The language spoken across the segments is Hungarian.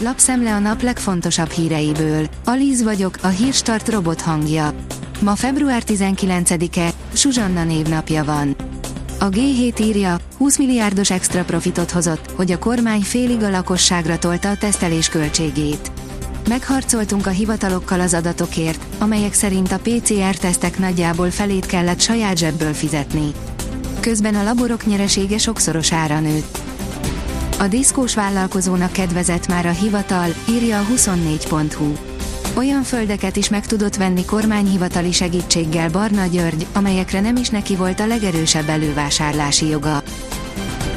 lapszemle a nap legfontosabb híreiből. Alíz vagyok, a hírstart robot hangja. Ma február 19-e, Suzsanna névnapja van. A G7 írja, 20 milliárdos extra profitot hozott, hogy a kormány félig a lakosságra tolta a tesztelés költségét. Megharcoltunk a hivatalokkal az adatokért, amelyek szerint a PCR-tesztek nagyjából felét kellett saját zsebből fizetni. Közben a laborok nyeresége sokszorosára nőtt. A diszkós vállalkozónak kedvezett már a hivatal, írja a 24.hu. Olyan földeket is meg tudott venni kormányhivatali segítséggel Barna György, amelyekre nem is neki volt a legerősebb elővásárlási joga.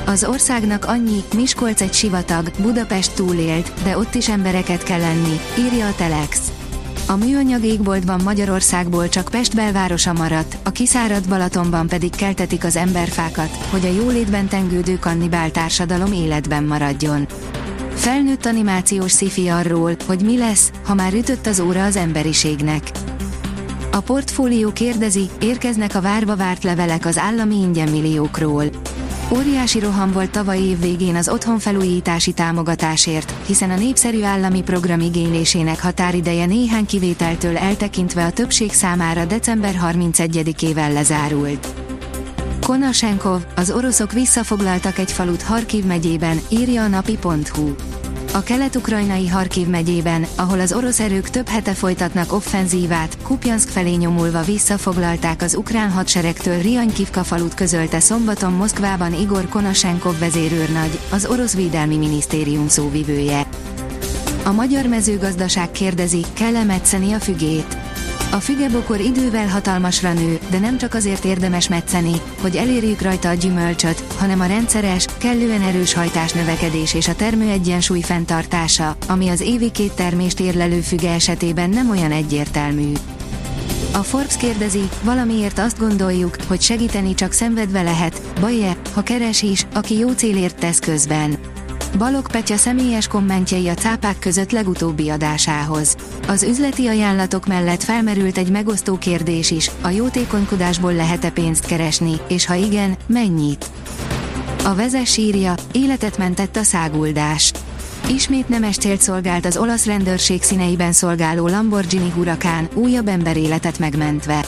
Az országnak annyi, Miskolc egy sivatag, Budapest túlélt, de ott is embereket kell lenni, írja a Telex. A műanyag égboltban Magyarországból csak Pest belvárosa maradt, a kiszáradt Balatonban pedig keltetik az emberfákat, hogy a jólétben tengődő kannibál társadalom életben maradjon. Felnőtt animációs szifi arról, hogy mi lesz, ha már ütött az óra az emberiségnek. A portfólió kérdezi, érkeznek a várva várt levelek az állami ingyenmilliókról. Óriási roham volt tavaly év végén az otthonfelújítási támogatásért, hiszen a népszerű állami program igénylésének határideje néhány kivételtől eltekintve a többség számára december 31-ével lezárult. Konashenkov, az oroszok visszafoglaltak egy falut Harkiv megyében, írja a napi.hu. A kelet-ukrajnai Harkiv megyében, ahol az orosz erők több hete folytatnak offenzívát, Kupjansk felé nyomulva visszafoglalták az ukrán hadseregtől Rianykivka falut közölte szombaton Moszkvában Igor Konashenkov vezérőrnagy, az orosz védelmi minisztérium szóvivője. A magyar mezőgazdaság kérdezi, kell-e metszeni a fügét? A fügebokor idővel hatalmasra nő, de nem csak azért érdemes metszeni, hogy elérjük rajta a gyümölcsöt, hanem a rendszeres, kellően erős hajtás növekedés és a termő egyensúly fenntartása, ami az évi két termést érlelő füge esetében nem olyan egyértelmű. A Forbes kérdezi, valamiért azt gondoljuk, hogy segíteni csak szenvedve lehet, baj-e, ha keres is, aki jó célért tesz közben. Balog Petya személyes kommentjei a cápák között legutóbbi adásához. Az üzleti ajánlatok mellett felmerült egy megosztó kérdés is, a jótékonykodásból lehet-e pénzt keresni, és ha igen, mennyit? A vezes írja, életet mentett a száguldás. Ismét nemes célt szolgált az olasz rendőrség színeiben szolgáló Lamborghini Huracán, újabb emberéletet megmentve.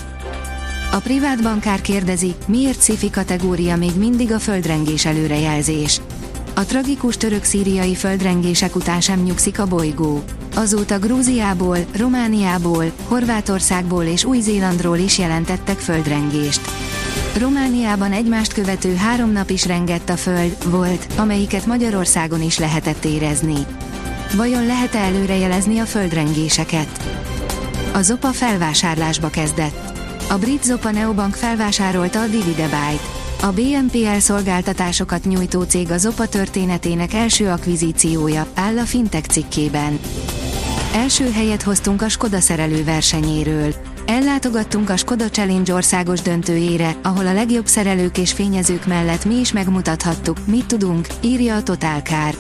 A privát bankár kérdezi, miért szifi kategória még mindig a földrengés előrejelzés. A tragikus török-szíriai földrengések után sem nyugszik a bolygó. Azóta Grúziából, Romániából, Horvátországból és Új-Zélandról is jelentettek földrengést. Romániában egymást követő három nap is rengett a föld, volt, amelyiket Magyarországon is lehetett érezni. Vajon lehet-e előrejelezni a földrengéseket? A Zopa felvásárlásba kezdett. A brit Zopa Neobank felvásárolta a Dividebyte. A BNPL szolgáltatásokat nyújtó cég az OPA történetének első akvizíciója, áll a Fintech cikkében. Első helyet hoztunk a Skoda szerelő versenyéről. Ellátogattunk a Skoda Challenge országos döntőjére, ahol a legjobb szerelők és fényezők mellett mi is megmutathattuk, mit tudunk, írja a Totalkár.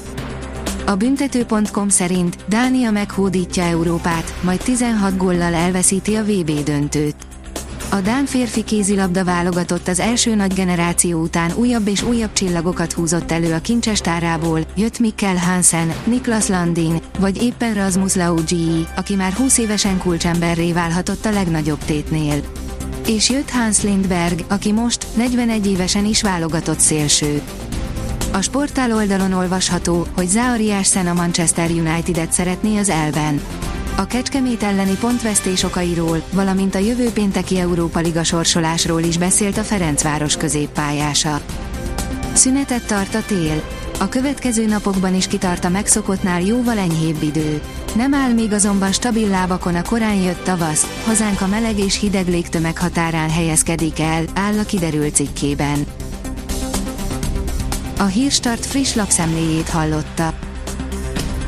A büntető.com szerint Dánia meghódítja Európát, majd 16 góllal elveszíti a VB döntőt. A Dán férfi kézilabda válogatott az első nagy generáció után újabb és újabb csillagokat húzott elő a kincsestárából, jött Mikkel Hansen, Niklas Landin, vagy éppen Rasmus Laugi, aki már 20 évesen kulcsemberré válhatott a legnagyobb tétnél. És jött Hans Lindberg, aki most, 41 évesen is válogatott szélső. A sportál oldalon olvasható, hogy Zaariásen a Manchester United-et szeretné az elben a Kecskemét elleni pontvesztés okairól, valamint a jövő pénteki Európa Liga sorsolásról is beszélt a Ferencváros középpályása. Szünetet tart a tél. A következő napokban is kitart a megszokottnál jóval enyhébb idő. Nem áll még azonban stabil lábakon a korán jött tavasz, hazánk a meleg és hideg légtömeg határán helyezkedik el, áll a kiderült cikkében. A Hírstart friss lapszemléjét hallotta.